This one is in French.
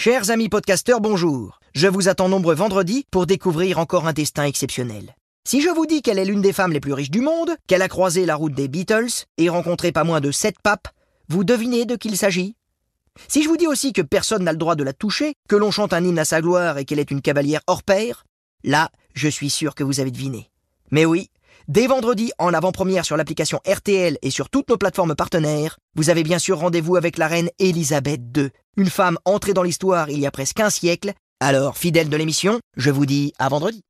Chers amis podcasteurs, bonjour. Je vous attends nombreux vendredi pour découvrir encore un destin exceptionnel. Si je vous dis qu'elle est l'une des femmes les plus riches du monde, qu'elle a croisé la route des Beatles et rencontré pas moins de sept papes, vous devinez de qui il s'agit Si je vous dis aussi que personne n'a le droit de la toucher, que l'on chante un hymne à sa gloire et qu'elle est une cavalière hors pair, là, je suis sûr que vous avez deviné. Mais oui, Dès vendredi, en avant-première sur l'application RTL et sur toutes nos plateformes partenaires, vous avez bien sûr rendez-vous avec la reine Elisabeth II, une femme entrée dans l'histoire il y a presque un siècle. Alors, fidèle de l'émission, je vous dis à vendredi.